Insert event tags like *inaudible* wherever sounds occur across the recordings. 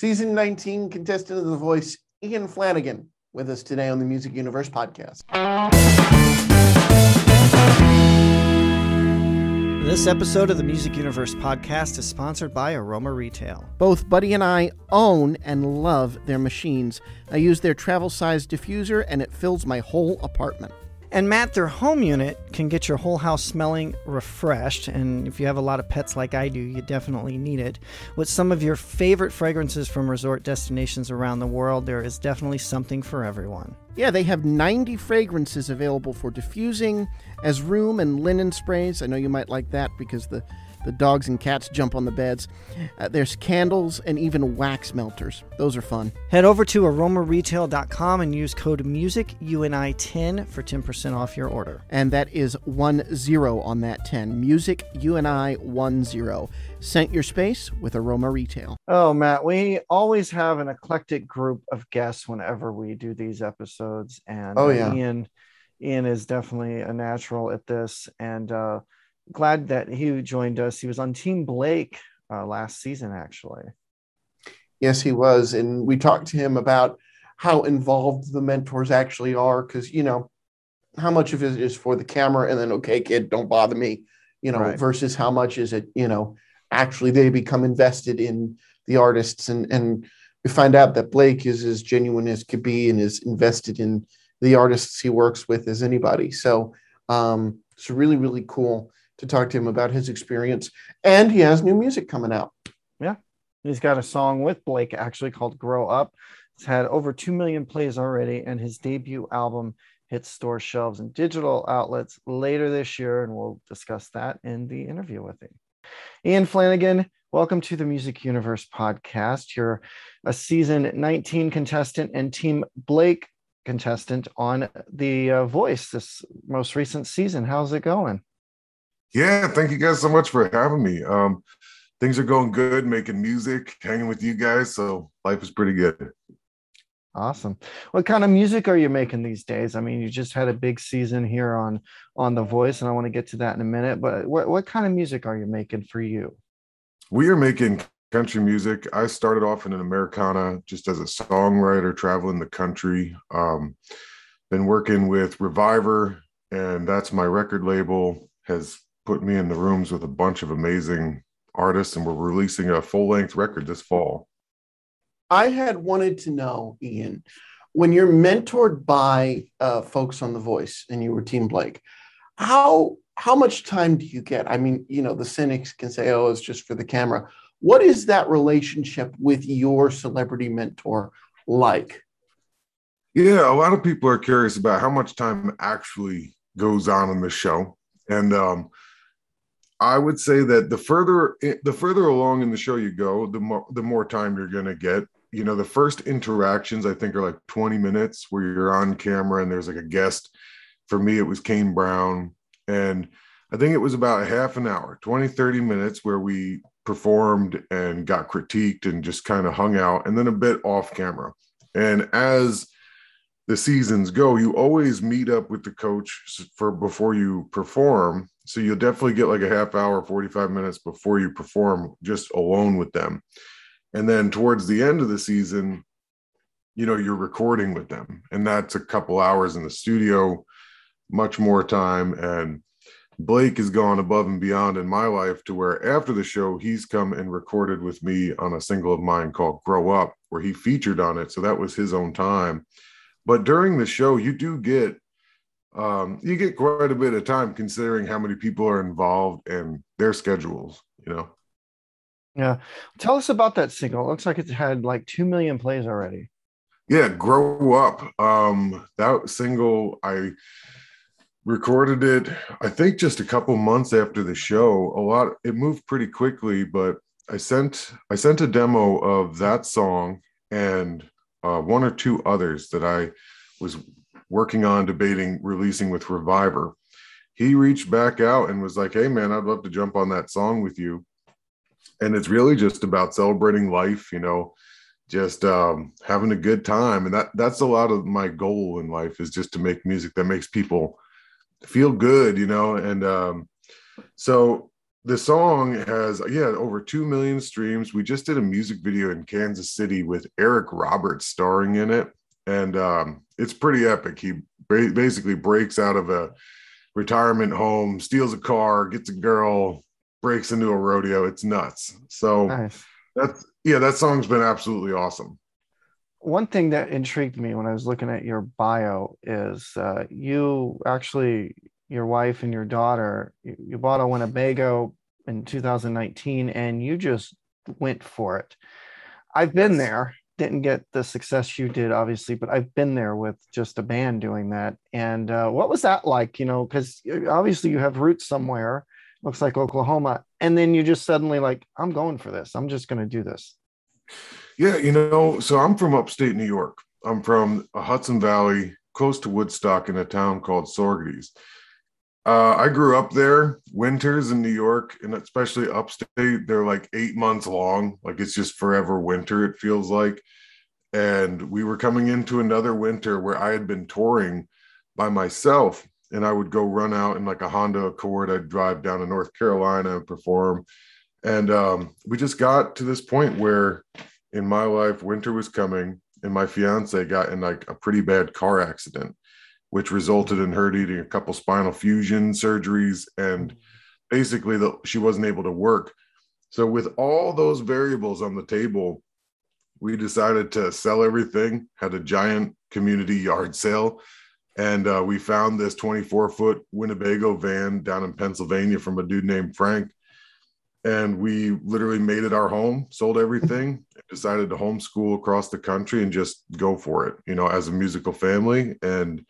Season 19 contestant of The Voice, Ian Flanigan, with us today on the Music Universe podcast. This episode of the Music Universe podcast is sponsored by Aroma Retail. Both Buddy and I own and love their machines. I use their travel size diffuser and it fills my whole apartment. And Matt, their home unit can get your whole house smelling refreshed. And if you have a lot of pets like I do, you definitely need it. With some of your favorite fragrances from resort destinations around the world, there is definitely something for everyone. Yeah, they have 90 fragrances available for diffusing as room and linen sprays. I know you might like that because the the dogs and cats jump on the beds. Uh, there's candles and even wax melters. Those are fun. Head over to aromaretail.com and use code MUSICUNI10 for 10% off your order. And that is 1 0 on that 10. Music UNI 1 0. Scent your space with Aroma Retail. Oh, Matt, we always have an eclectic group of guests whenever we do these episodes. And oh, yeah. Ian, Ian is definitely a natural at this. And, uh, glad that he joined us. He was on Team Blake uh, last season, actually. Yes, he was. And we talked to him about how involved the mentors actually are because, you know, how much of it is for the camera and then, okay, kid, don't bother me, you know, right. versus how much is it, you know, actually they become invested in the artists. And, and we find out that Blake is as genuine as could be and is invested in the artists he works with as anybody. So um, it's really, really cool to talk to him about his experience. And he has new music coming out. Yeah. He's got a song with Blake actually called Grow Up. It's had over 2 million plays already, and his debut album hits store shelves and digital outlets later this year. And we'll discuss that in the interview with him. Ian Flanigan, welcome to the Music Universe podcast. You're a season 19 contestant and Team Blake contestant on The uh, Voice this most recent season. How's it going? Yeah, thank you guys so much for having me. Um, things are going good, making music, hanging with you guys. So life is pretty good. Awesome. What kind of music are you making these days? I mean, you just had a big season here on on The Voice, and I want to get to that in a minute. But what what kind of music are you making for you? We are making country music. I started off in an Americana just as a songwriter, traveling the country. Um, been working with Reviver, and that's my record label. Has put me in the rooms with a bunch of amazing artists, and we're releasing a full length record this fall. I had wanted to know, Ian, when you're mentored by uh, folks on The Voice and you were Team Blake, how how much time do you get? I mean, you know, the cynics can say, "Oh, it's just for the camera." What is that relationship with your celebrity mentor like? Yeah, a lot of people are curious about how much time actually goes on in the show, and um, I would say that the further the further along in the show you go, the more the more time you're gonna get. You know, the first interactions I think are like 20 minutes where you're on camera and there's like a guest. For me, it was Kane Brown. And I think it was about a half an hour, 20, 30 minutes where we performed and got critiqued and just kind of hung out and then a bit off camera. And as the seasons go, you always meet up with the coach for before you perform so you'll definitely get like a half hour, 45 minutes before you perform just alone with them. And then towards the end of the season, you know, you're recording with them. And that's a couple hours in the studio, much more time. And Blake has gone above and beyond in my life to where after the show, he's come and recorded with me on a single of mine called Grow Up, where he featured on it. So that was his own time. But during the show, you do get um, you get quite a bit of time considering how many people are involved and their schedules, you know. Yeah. Tell us about that single. It looks like it's had like 2 million plays already. Yeah, Grow Up. Um, that single, I recorded it, I think just a couple months after the show. A lot, it moved pretty quickly, but I sent I sent a demo of that song and uh, one or two others that I was working on debating releasing with Reviver. He reached back out and was like, Hey, man, I'd love to jump on that song with you. And it's really just about celebrating life, you know, just um, having a good time. And that that's a lot of my goal in life is just to make music that makes people feel good, you know. And um, so the song has yeah over 2 million streams we just did a music video in kansas city with eric roberts starring in it and um, it's pretty epic he basically breaks out of a retirement home steals a car gets a girl breaks into a rodeo it's nuts so nice. that's yeah that song's been absolutely awesome one thing that intrigued me when i was looking at your bio is uh, you actually your wife and your daughter. You, you bought a Winnebago in 2019 and you just went for it. I've been there, didn't get the success you did, obviously, but I've been there with just a band doing that. And uh, what was that like? You know, because obviously you have roots somewhere, looks like Oklahoma, and then you just suddenly like, I'm going for this. I'm just going to do this. Yeah, you know, so I'm from upstate New York. I'm from a Hudson Valley, close to Woodstock, in a town called Saugerties. Uh, I grew up there. Winters in New York, and especially upstate, they're like eight months long. Like it's just forever winter, it feels like. And we were coming into another winter where I had been touring by myself, and I would go run out in like a Honda Accord. I'd drive down to North Carolina and perform. And um, we just got to this point where in my life, winter was coming, and my fiance got in like a pretty bad car accident which resulted in her needing a couple spinal fusion surgeries and basically the, she wasn't able to work so with all those variables on the table we decided to sell everything had a giant community yard sale and uh, we found this 24 foot winnebago van down in pennsylvania from a dude named frank. And we literally made it our home sold everything *laughs* decided to homeschool across the country and just go for it you know as a musical family. And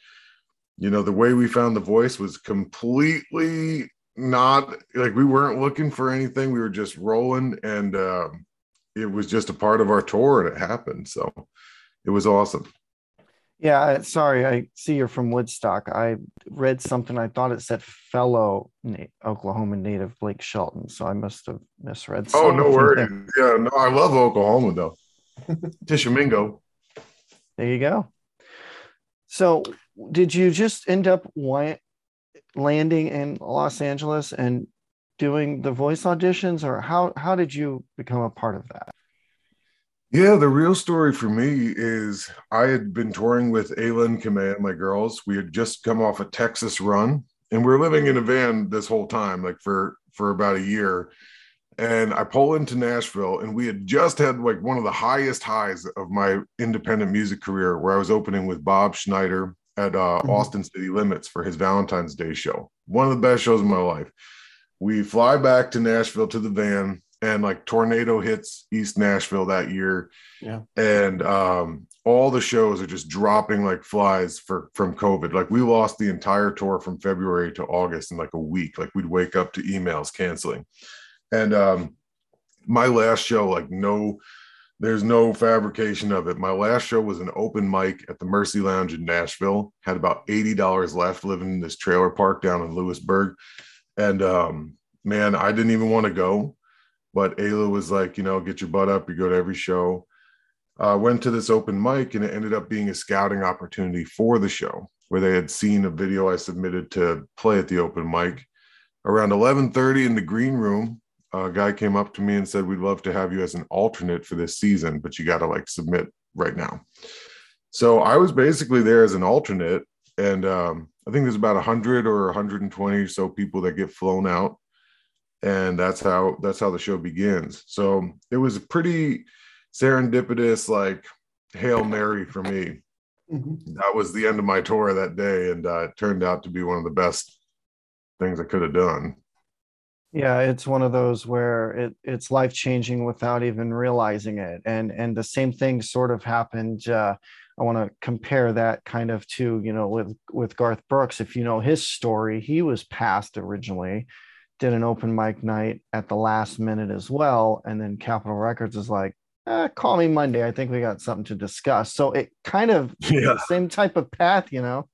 you know the way we found the voice was completely not like we weren't looking for anything. We were just rolling and uh, it was just a part of our tour and it happened. So it was awesome yeah sorry i see you're from woodstock. I read something i thought it said fellow na- oklahoma native blake shelton so i must have misread something. oh no worries. Yeah no i love oklahoma though. *laughs* Tishomingo. There you go. So did you just end up landing in Los Angeles and doing the voice auditions, or how how did you become a part of that? Yeah, the real story for me is I had been touring with Ayla and Kamea, my girls. We had just come off a Texas run, and we are living in a van this whole time, like for for about a year. And I pull into Nashville, and we had just had like one of the highest highs of my independent music career, where I was opening with Bob Schneider, at uh, mm-hmm. Austin City Limits for his Valentine's Day show. One of the best shows of my life. We fly back to Nashville to the van, and like tornado hits East Nashville that year. Yeah. And um, all the shows are just dropping like flies for from COVID. Like we lost the entire tour from February to August in like a week. Like we'd wake up to emails canceling. And um, my last show, like no there's no fabrication of it. My last show was an open mic at the Mercy Lounge in Nashville. Had about eighty dollars left living in this trailer park down in Lewisburg, and um, man, I didn't even want to go, but Ayla was like, you know, get your butt up. You go to every show. Uh, went to this open mic, and it ended up being a scouting opportunity for the show, where they had seen a video I submitted to play at the open mic. Around 11:30 in the green room, a guy came up to me and said, "We'd love to have you as an alternate for this season, but you got to like submit right now." So I was basically there as an alternate, and um, I think there's about 100 or 120 or so people that get flown out, and that's how that's how the show begins. So it was a pretty serendipitous, like hail mary for me. Mm-hmm. That was the end of my tour that day, and uh, it turned out to be one of the best things I could have done. Yeah, it's one of those where it, it's life changing without even realizing it, and and the same thing sort of happened. Uh, I want to compare that kind of to you know with with Garth Brooks. If you know his story, he was passed originally, did an open mic night at the last minute as well, and then Capitol Records is like, eh, call me Monday. I think we got something to discuss. So it kind of *laughs* yeah. same type of path, you know.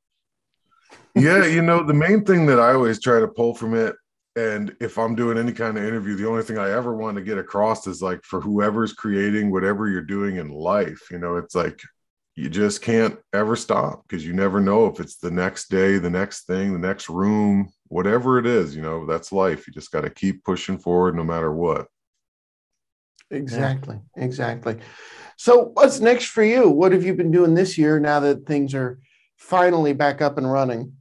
yeah, you know the main thing that I always try to pull from it and if i'm doing any kind of interview the only thing i ever want to get across is like for whoever's creating whatever you're doing in life you know it's like you just can't ever stop because you never know if it's the next day, the next thing, the next room, whatever it is, you know, that's life. You just got to keep pushing forward no matter what. Exactly. Exactly. So, what's next for you? What have you been doing this year now that things are finally back up and running?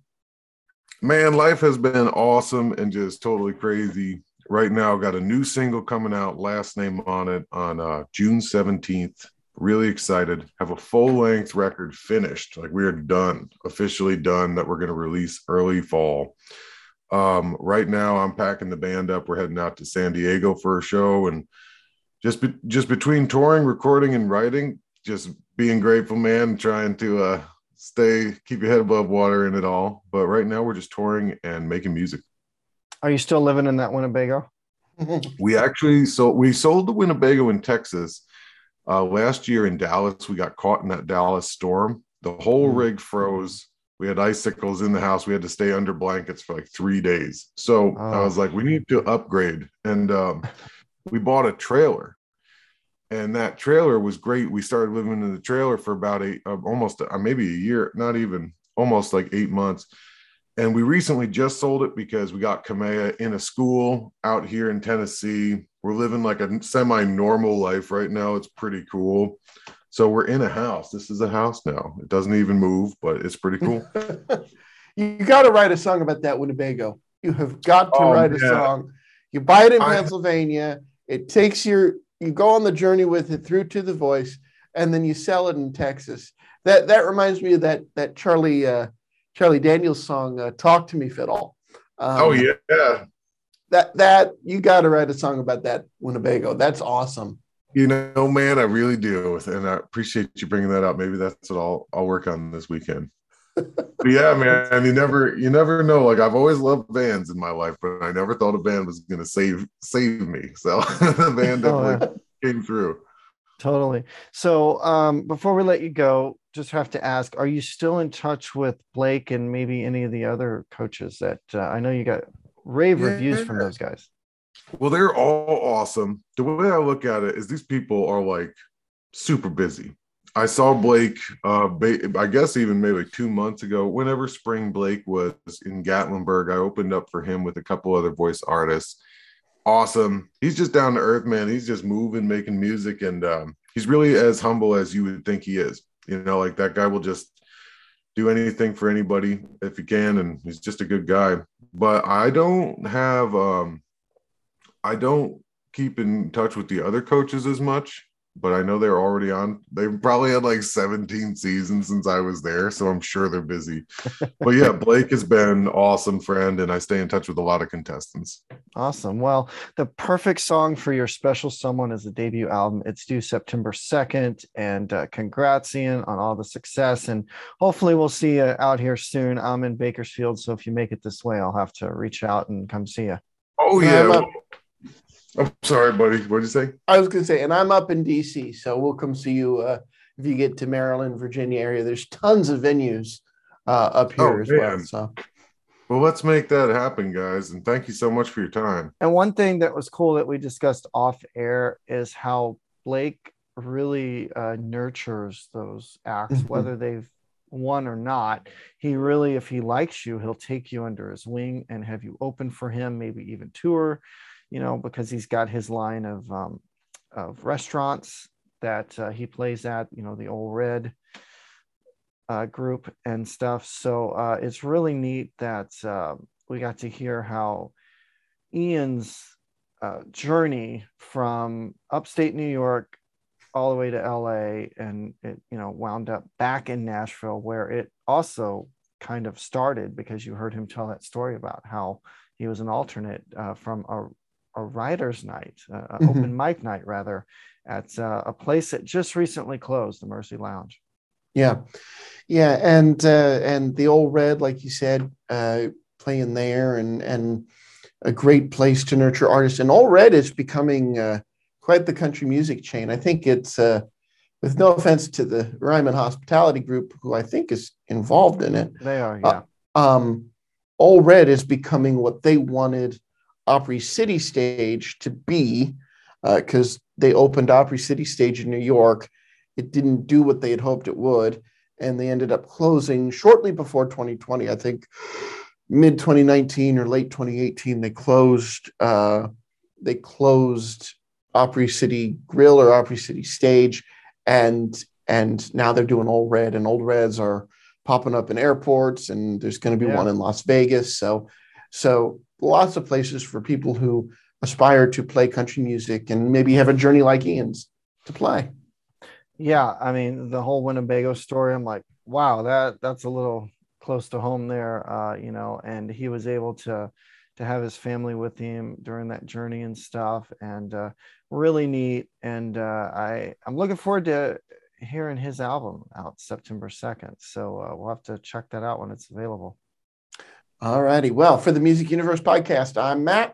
Man, life has been awesome and just totally crazy. Right now, I've got a new single coming out, last name on it, on uh, June 17th. Really excited. Have a full length record finished. Like we are done, officially done, that we're going to release early fall. Um, right now, I'm packing the band up. We're heading out to San Diego for a show and just be, just between touring, recording, and writing, just being grateful, man. Trying to uh, stay, keep your head above water in it all. But right now, we're just touring and making music. Are you still living in that Winnebago? *laughs* we actually so we sold the Winnebago in Texas uh, last year in Dallas. We got caught in that Dallas storm. The whole mm. rig froze. We had icicles in the house. We had to stay under blankets for like three days. So oh. I was like, we need to upgrade. And um, *laughs* we bought a trailer and that trailer was great we started living in the trailer for about eight uh, almost uh, maybe a year not even almost like eight months and we recently just sold it because we got Kamea in a school out here in Tennessee. We're living like a semi normal life right now. It's pretty cool. So we're in a house. This is a house now. It doesn't even move, but it's pretty cool. *laughs* you got to write a song about that Winnebago. You have got to oh, write a song. You buy it in I, Pennsylvania. It takes your you go on the journey with it through to the voice, and then you sell it in Texas. That that reminds me of that that Charlie uh, Charlie Daniels song uh, "Talk to Me Fiddle." Um, oh yeah, that that you got to write a song about that Winnebago. That's awesome. You know, man, I really do, and I appreciate you bringing that up. Maybe that's what I'll I'll work on this weekend *laughs* yeah, man. and You never you never know. Like I've always loved bands in my life, but I never thought a band was gonna save save me. *laughs* So the band oh, definitely oh, yeah. came through. Totally. So um before we let you go, just have to ask, are you still in touch with Blake and maybe any of the other coaches that uh, I know you got rave yeah. reviews from those guys? Well, they're all awesome. The way I look at it is these people are like super busy. I saw Blake, uh, I guess even maybe two months ago, whenever Spring Blake was in Gatlinburg, I opened up for him with a couple other voice artists. Awesome. He's just down to earth, man. He's just moving, making music, and um, he's really as humble as you would think he is. You know, like that guy will just do anything for anybody if he can, and he's just a good guy. But I don't have, um, I don't keep in touch with the other coaches as much but I know they're already on. They've probably had like 17 seasons since I was there, so I'm sure they're busy. *laughs* but yeah, Blake has been awesome friend, and I stay in touch with a lot of contestants. Awesome. Well, the perfect song for your special someone is the debut album. It's due September 2nd, and uh, congrats, Ian, on all the success. And hopefully, we'll see you out here soon. I'm in Bakersfield, so if you make it this way, I'll have to reach out and come see you. Oh yeah. I'm sorry, buddy. What did you say? I was going to say, and I'm up in DC, so we'll come see you uh, if you get to Maryland, Virginia area. There's tons of venues uh, up here oh, as man. well. So, well, let's make that happen, guys. And thank you so much for your time. And one thing that was cool that we discussed off air is how Blake really uh, nurtures those acts, mm-hmm. whether they've won or not. He really, if he likes you, he'll take you under his wing and have you open for him, maybe even tour you know, because he's got his line of um, of restaurants that uh, he plays at, you know, the Ole Red uh, group and stuff. So uh, it's really neat that uh, we got to hear how Ian's uh, journey from upstate New York all the way to LA and it, you know, wound up back in Nashville where it also kind of started because you heard him tell that story about how he was an alternate uh, from a a writer's night, uh, mm-hmm. open mic night rather, at uh, a place that just recently closed, the Mercy Lounge. Yeah, yeah, and uh, and the Ole Red, like you said, uh, playing there, and and a great place to nurture artists. And Ole Red is becoming uh, quite the country music chain. I think it's, uh, with no offense to the Ryman Hospitality Group, who I think is involved in it. They are, yeah. um, Old Red is becoming what they wanted Opry City Stage to be, because uh, they opened Opry City Stage in New York, it didn't do what they had hoped it would. And they ended up closing shortly before 2020. I think mid 2019 or late 2018, they closed. Uh, they closed Opry City Grill or Opry City Stage, and and now they're doing Ole Red, and Old Reds are popping up in airports, and there's going to be yeah. one in Las Vegas. So so lots of places for people who aspire to play country music and maybe have a journey like Ian's to play. Yeah, I mean the whole Winnebago story. I'm like, wow, that that's a little close to home there, uh, you know. And he was able to to have his family with him during that journey and stuff, and uh, really neat. And uh, I I'm looking forward to hearing his album out September 2nd. So uh, we'll have to check that out when it's available. All righty. Well, for the Music Universe podcast, I'm Matt.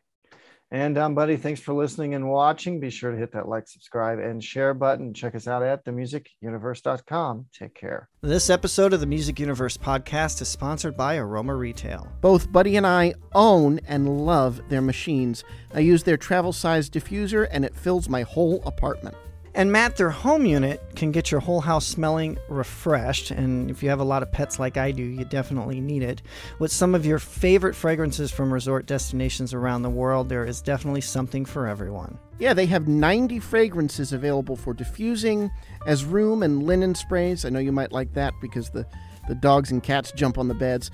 And I'm Buddy. Thanks for listening and watching. Be sure to hit that like, subscribe, and share button. Check us out at themusicuniverse.com. Take care. This episode of the Music Universe podcast is sponsored by Aroma Retail. Both Buddy and I own and love their machines. I use their travel size diffuser, and it fills my whole apartment. And Matt, their home unit can get your whole house smelling refreshed. And if you have a lot of pets like I do, you definitely need it. With some of your favorite fragrances from resort destinations around the world, there is definitely something for everyone. Yeah, they have 90 fragrances available for diffusing as room and linen sprays. I know you might like that because the the dogs and cats jump on the beds.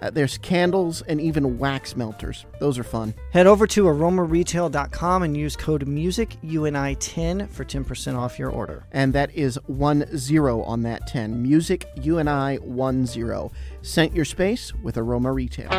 Uh, there's candles and even wax melters. Those are fun. Head over to aromaretail.com and use code MUSICUNI10 for 10% off your order. And that is 1 0 on that 10. Music UNI 1 0. Scent your space with Aroma Retail.